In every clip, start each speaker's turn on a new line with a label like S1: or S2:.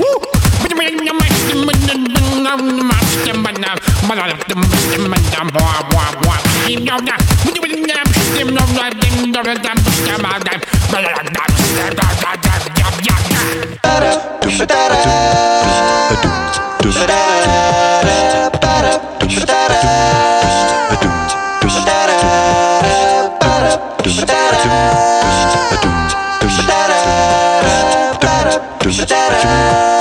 S1: Pull up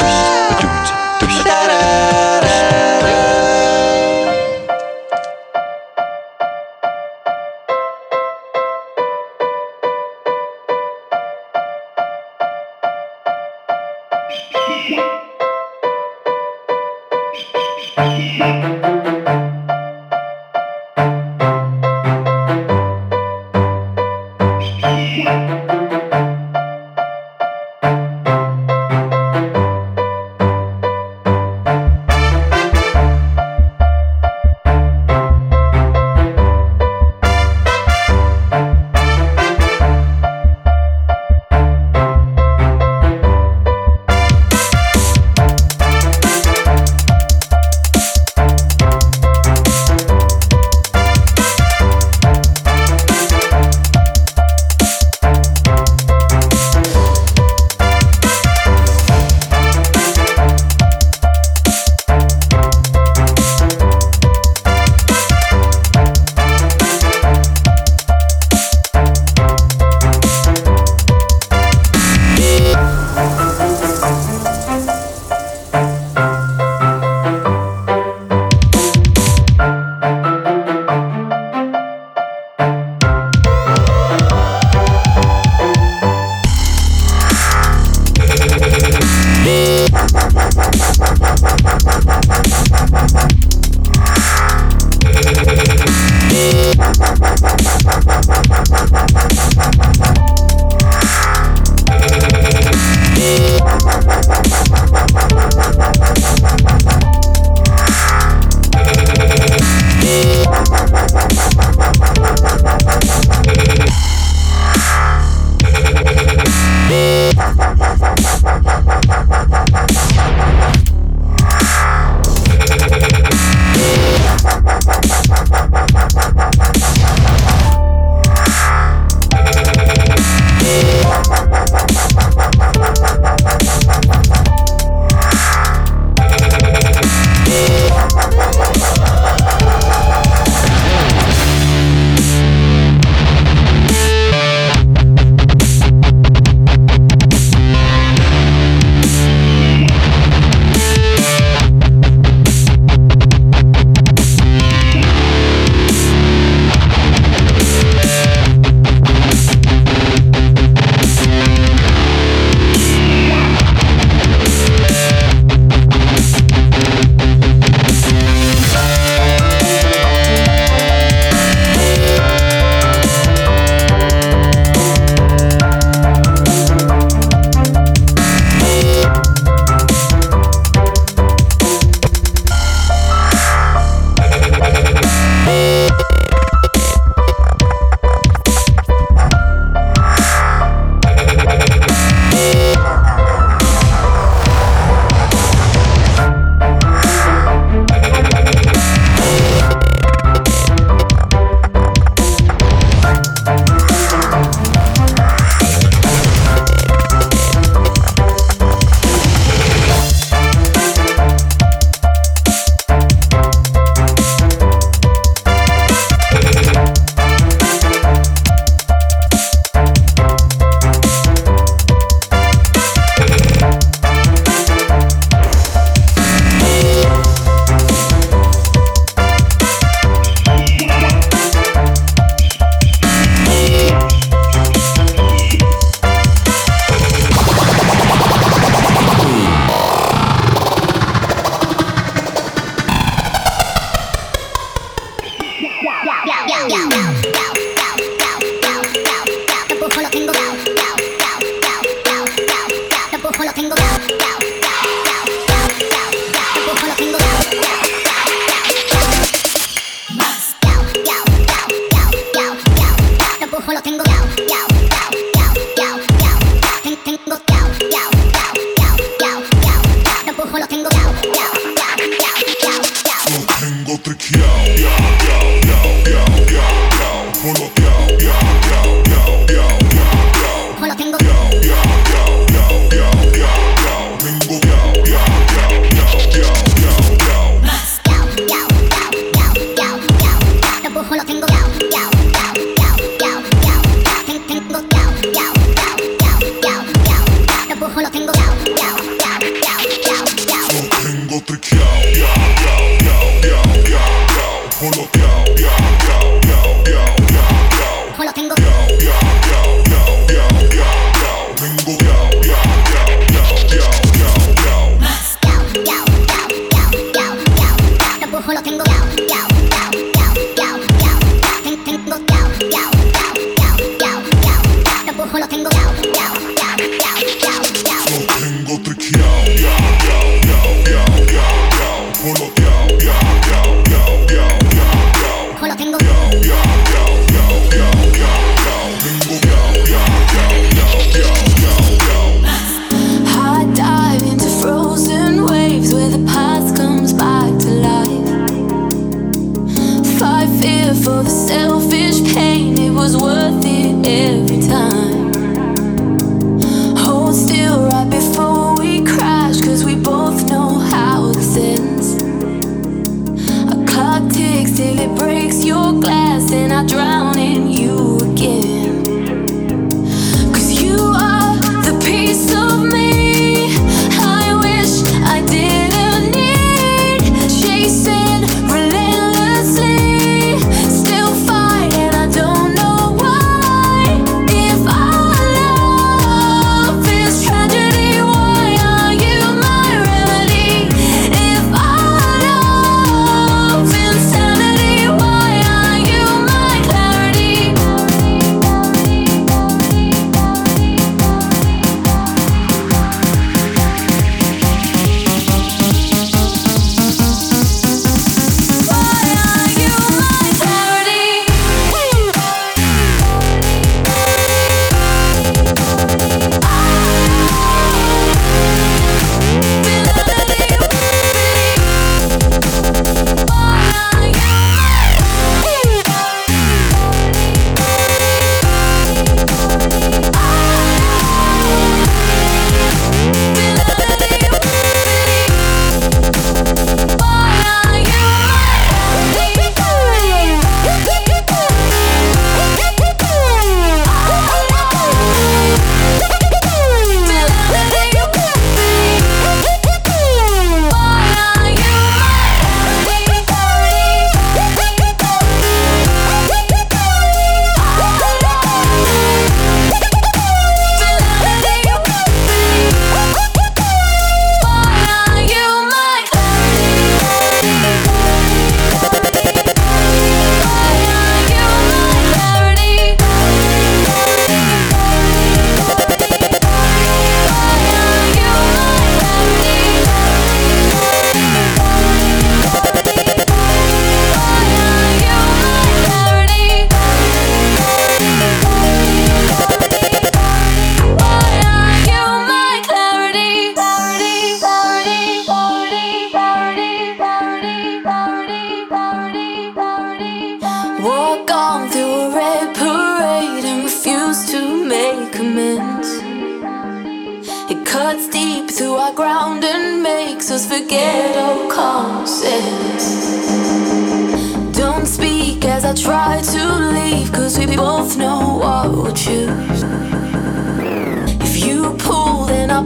S2: if
S3: you pull, then I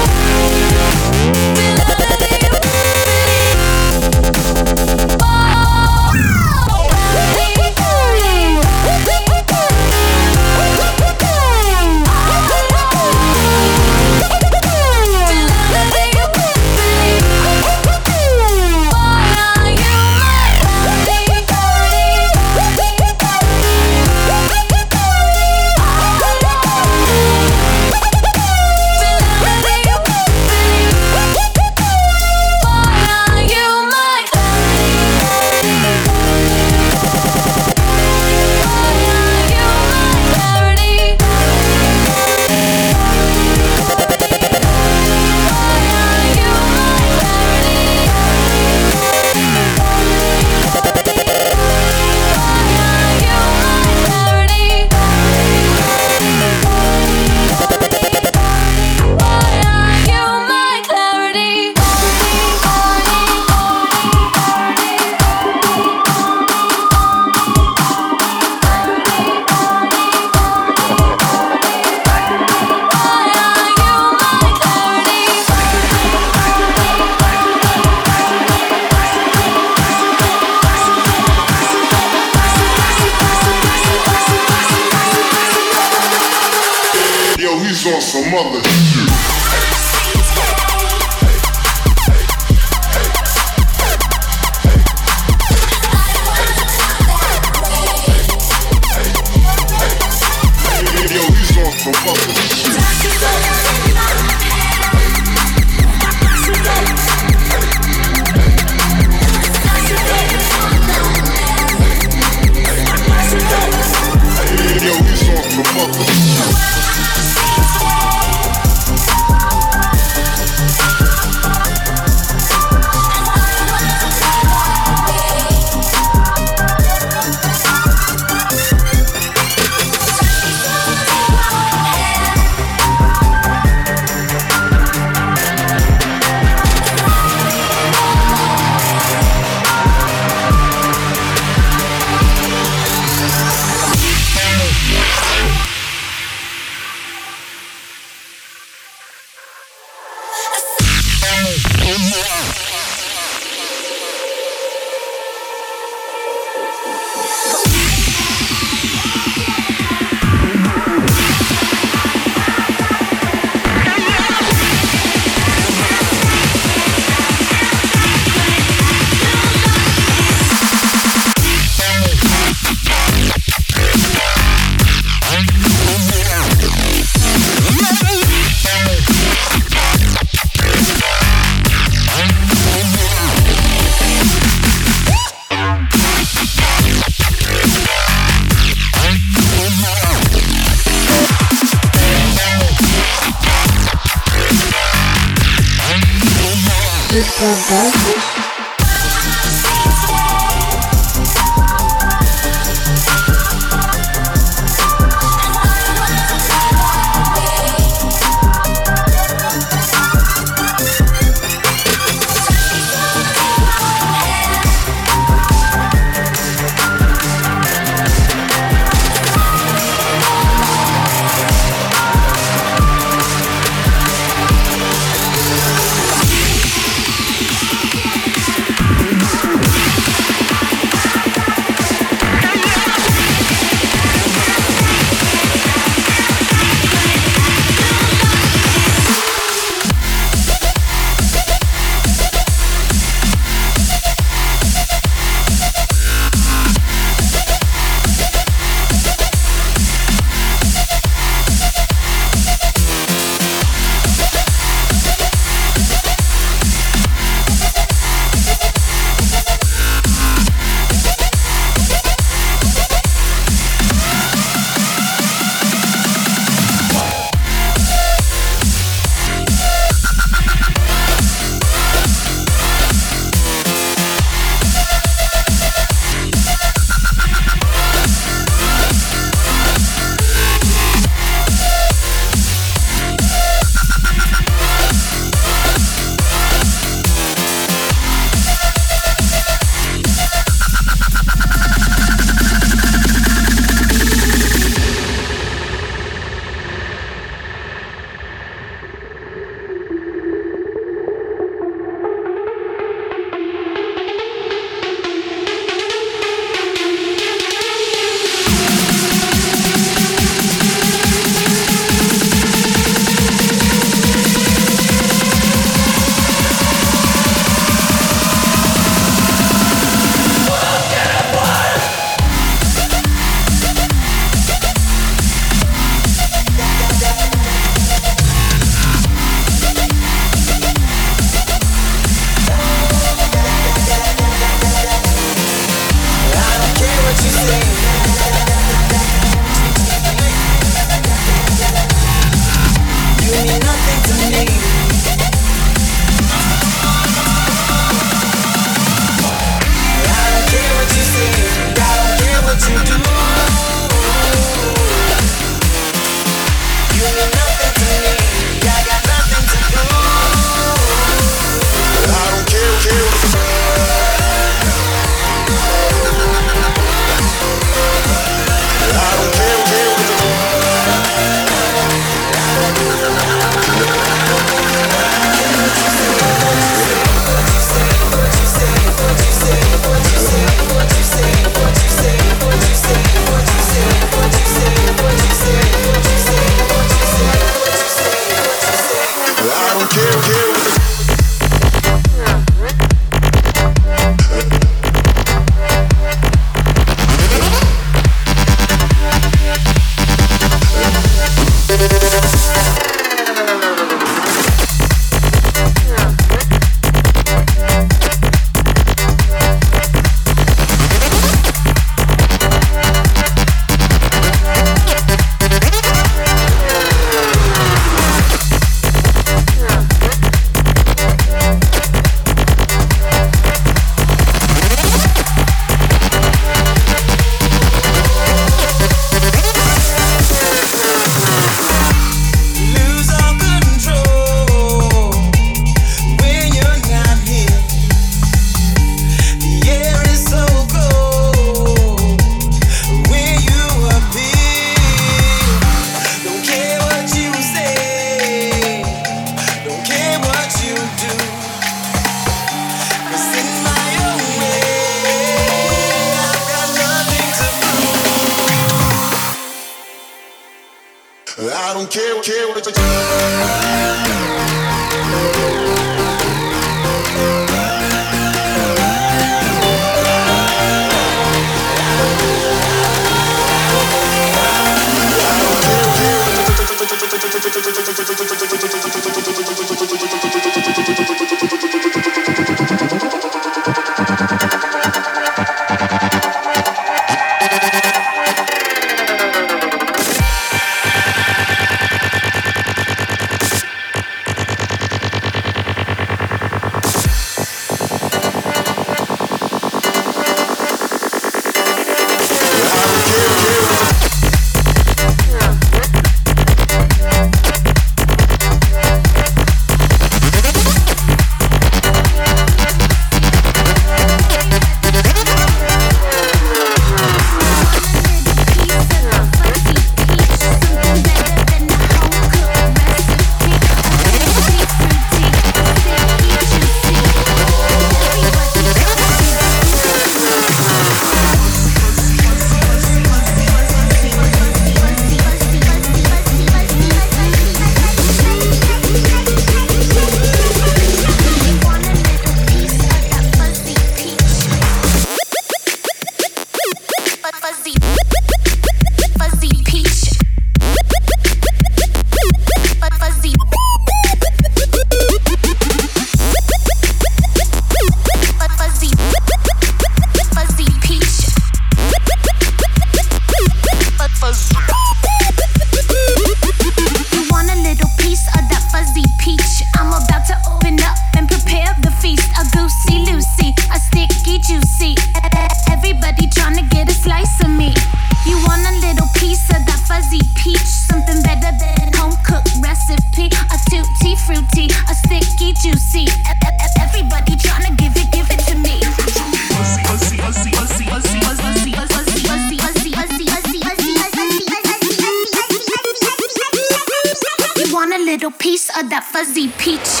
S3: little piece of that fuzzy peach.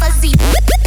S3: Fuzzy.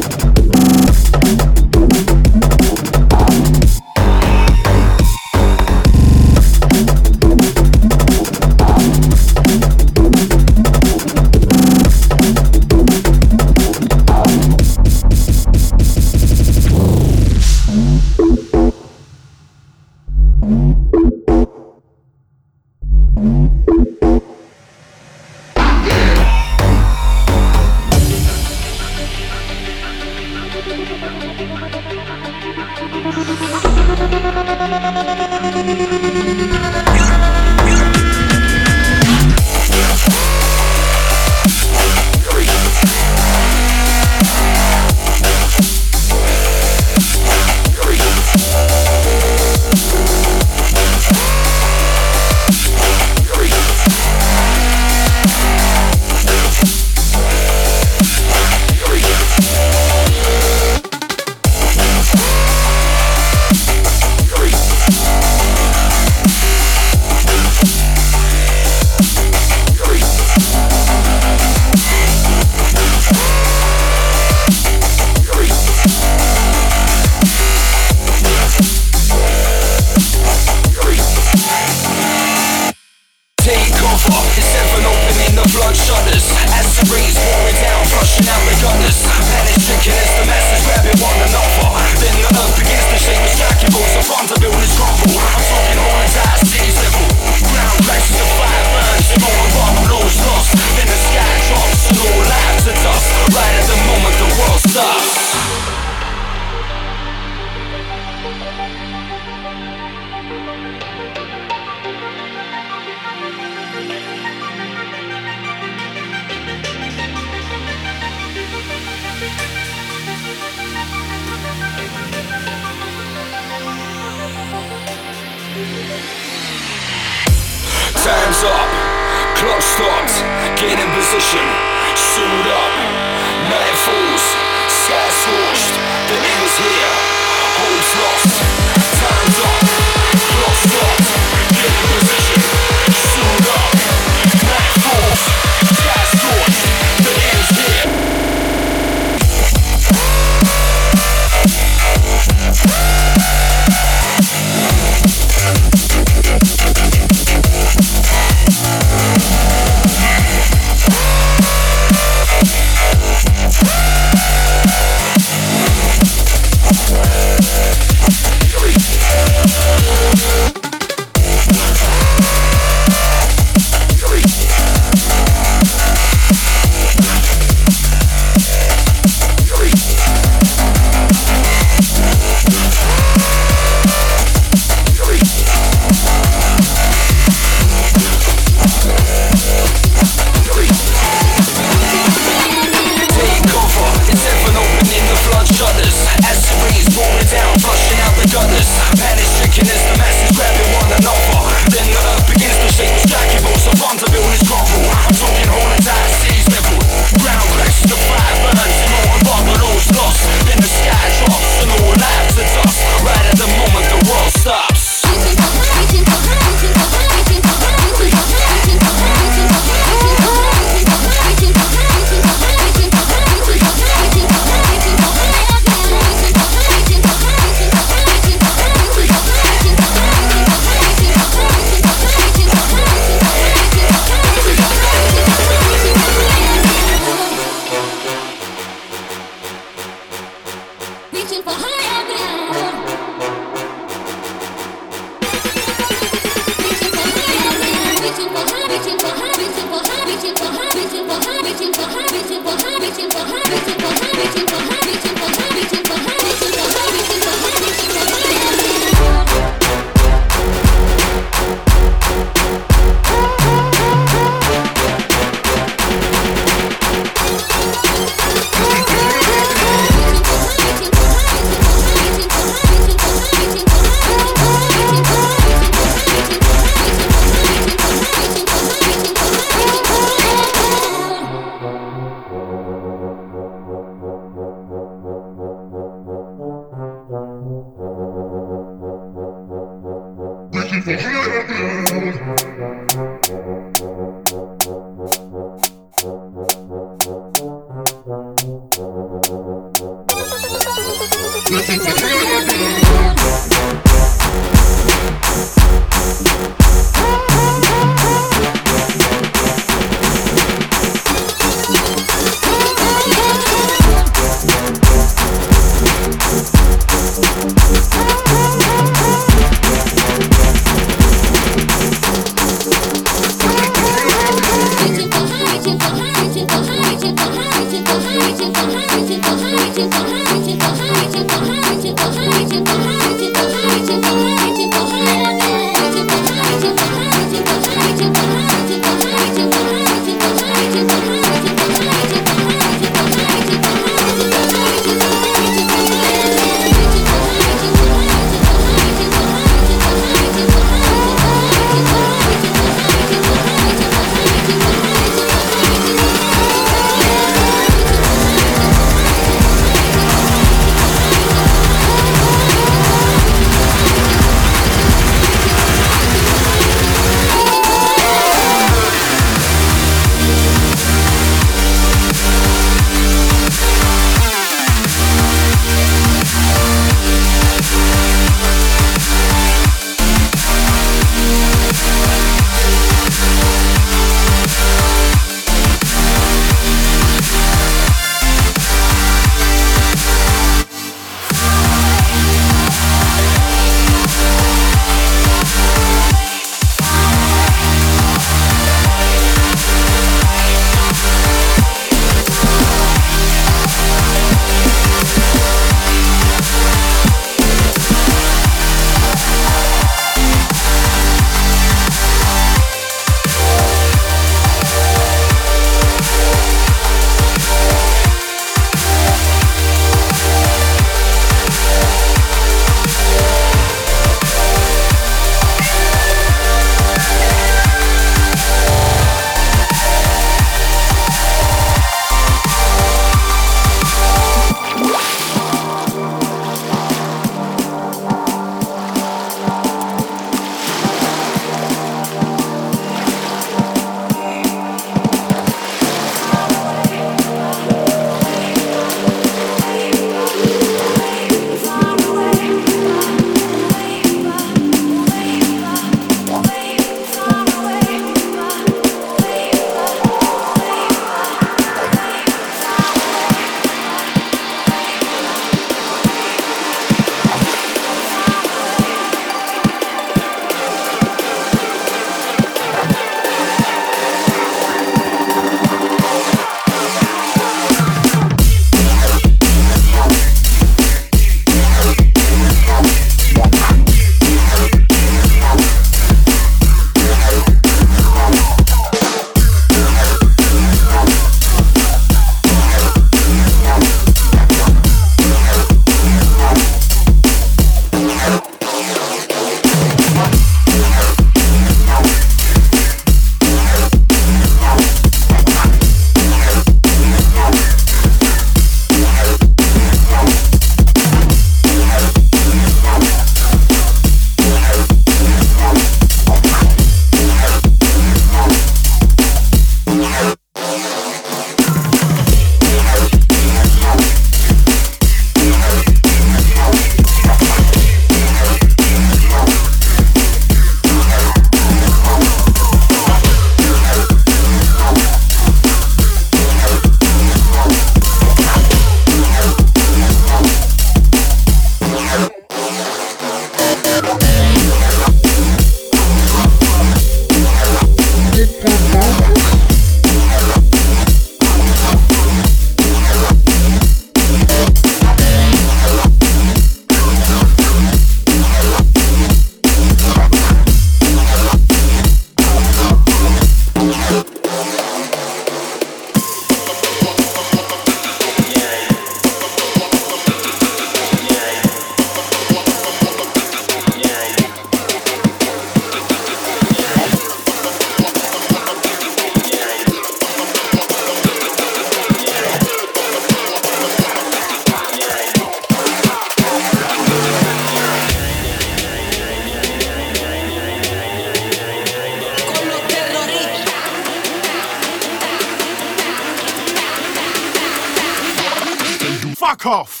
S4: Fuck off!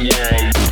S5: Yeah.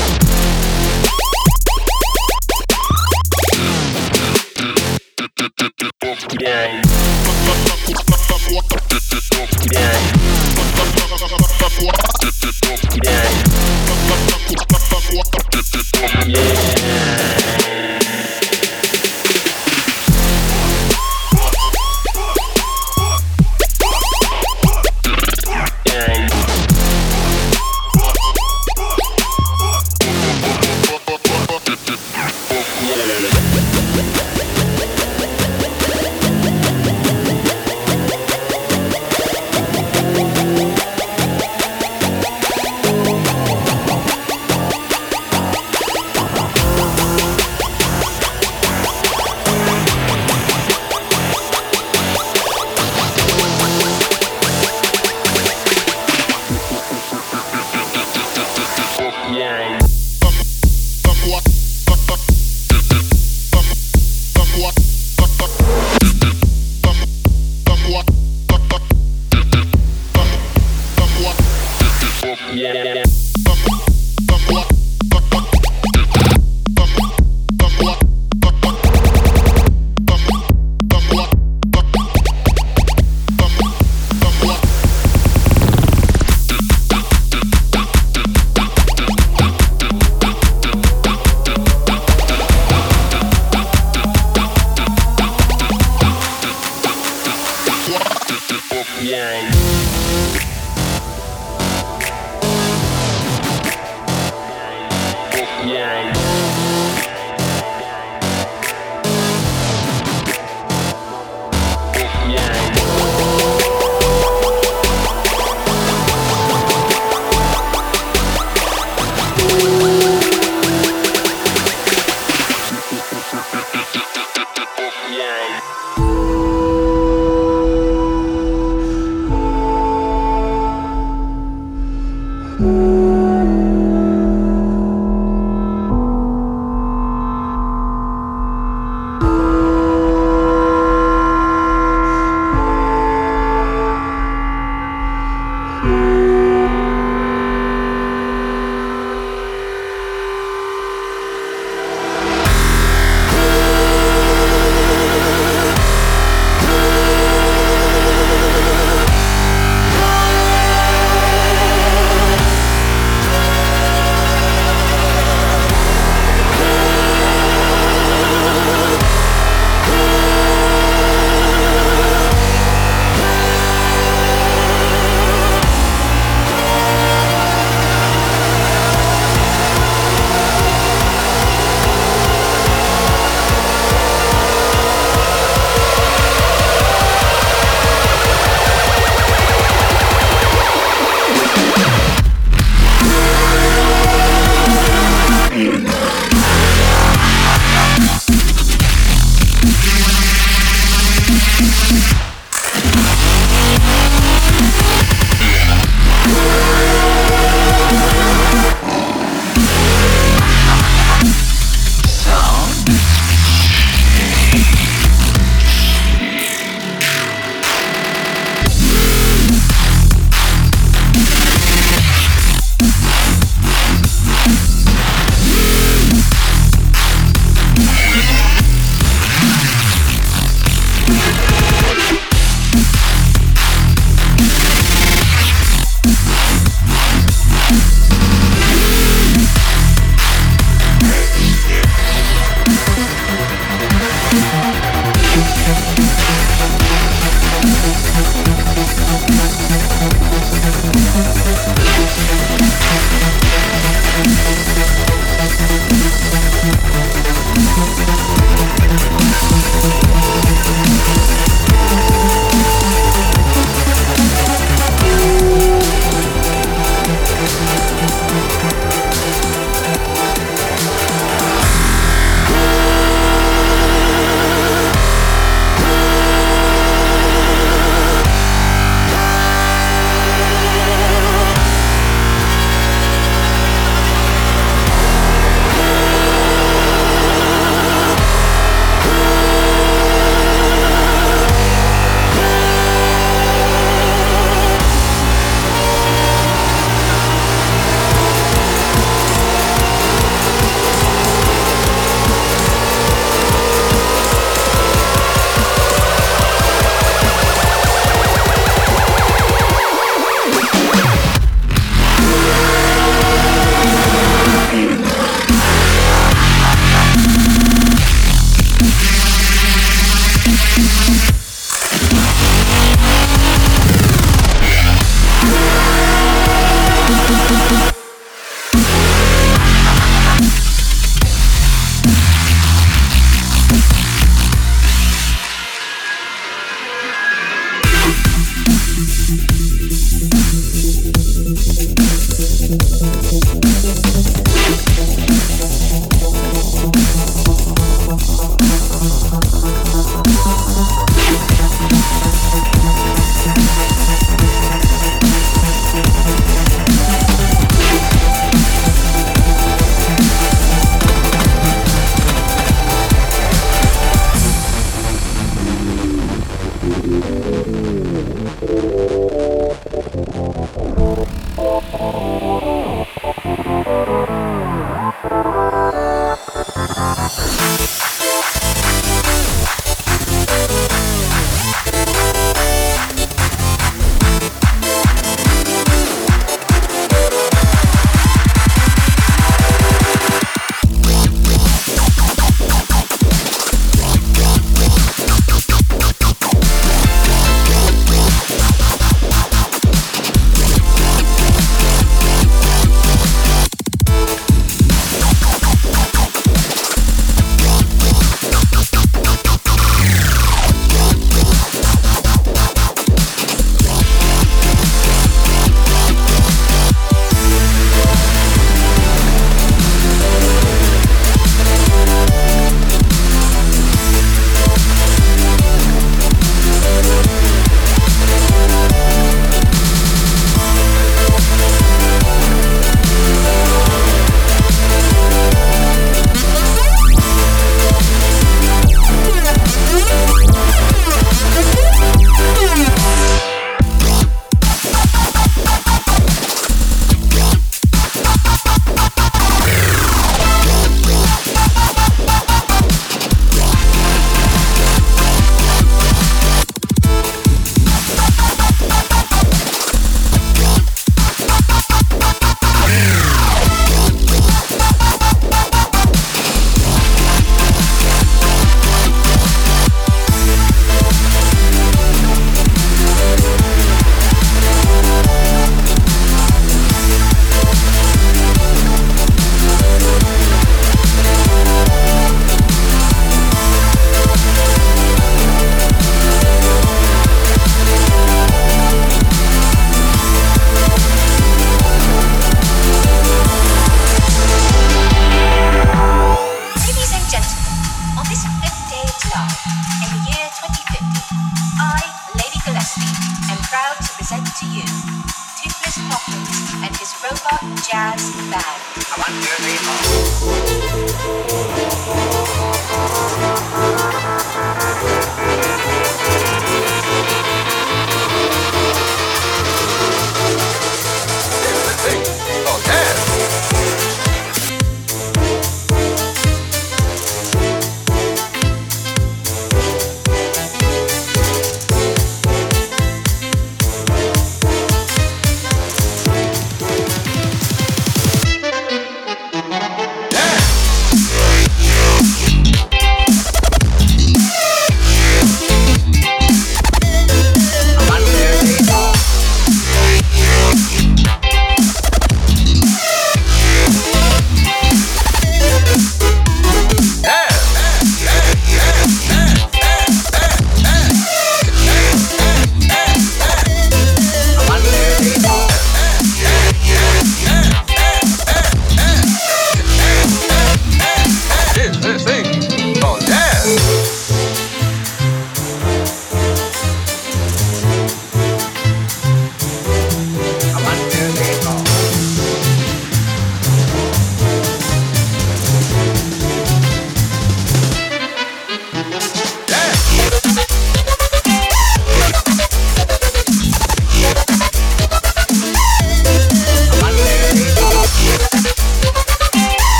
S5: yeah.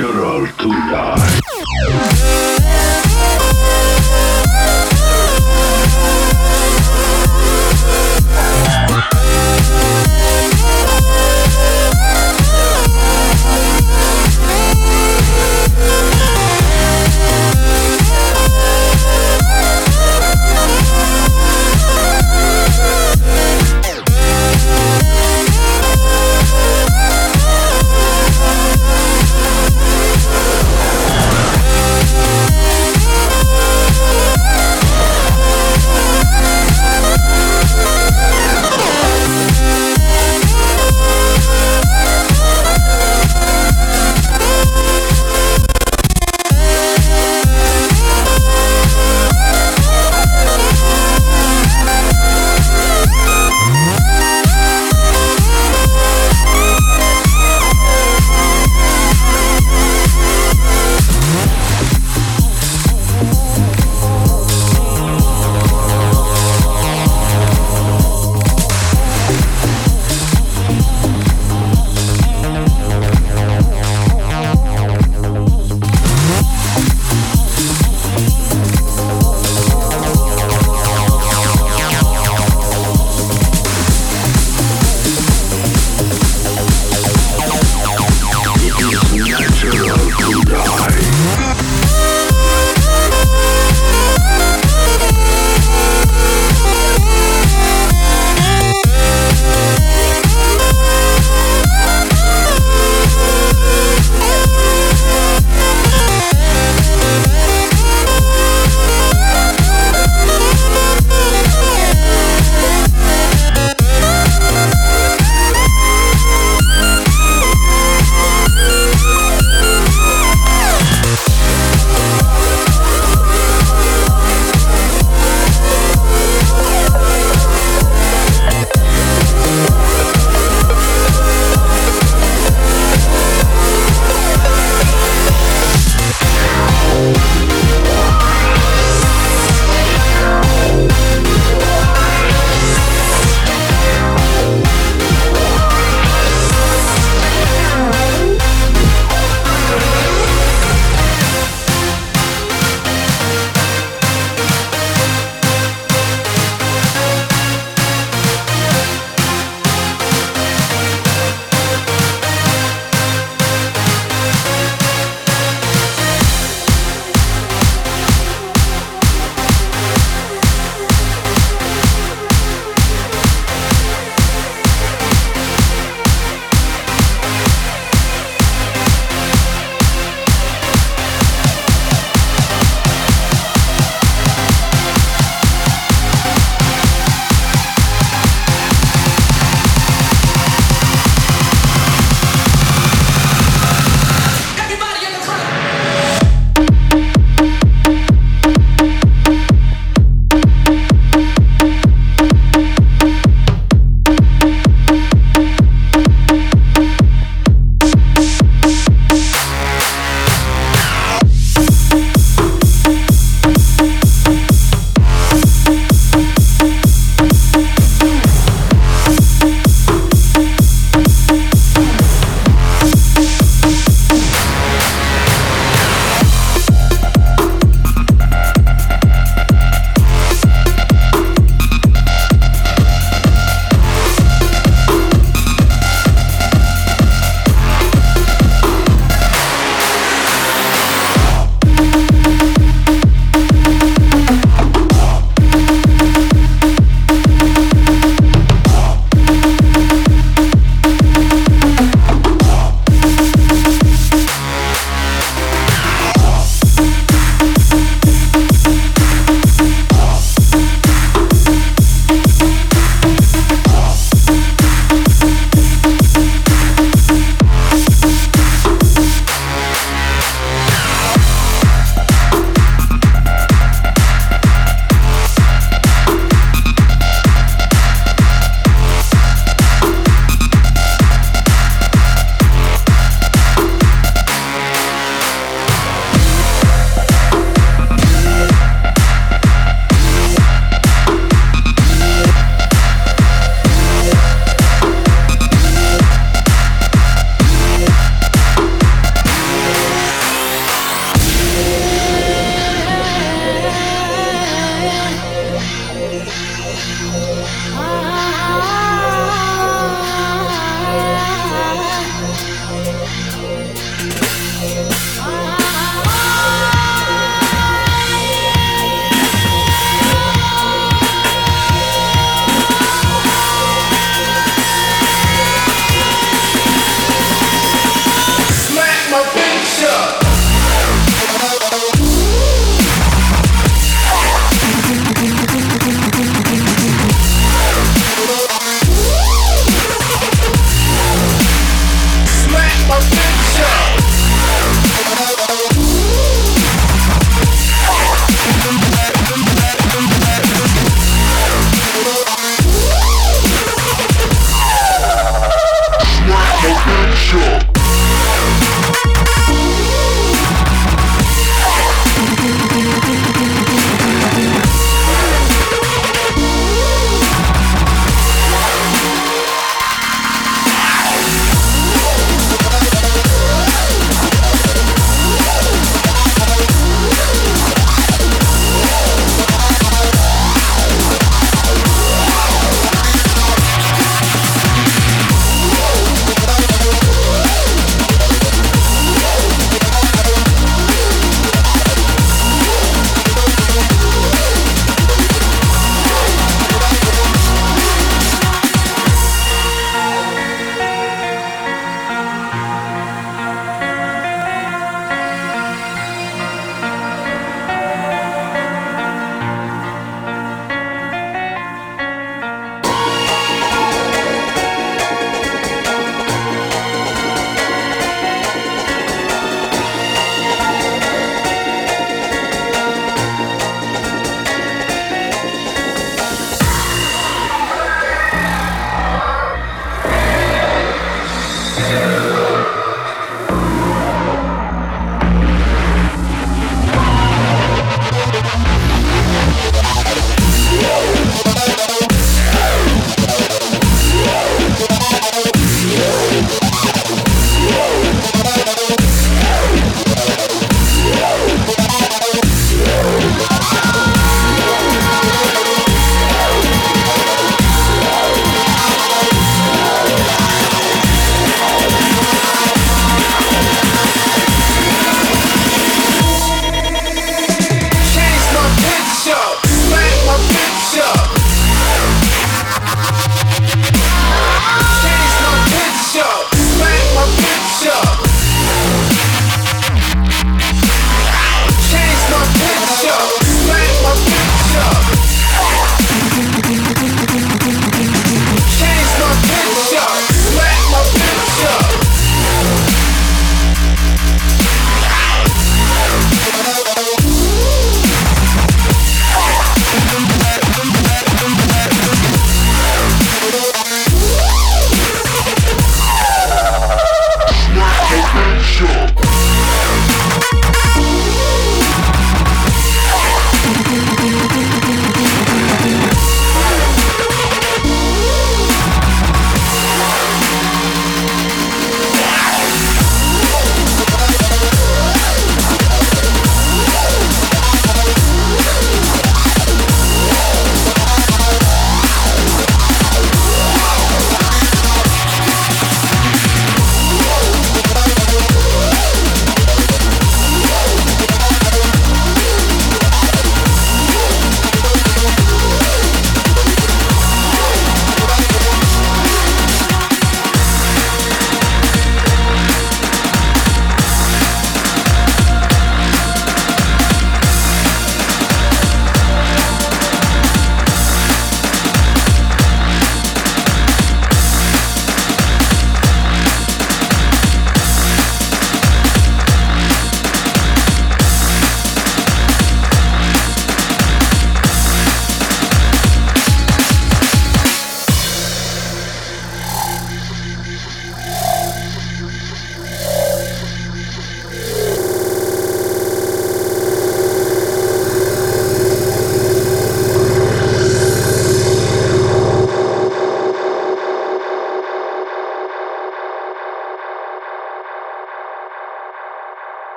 S6: Natural.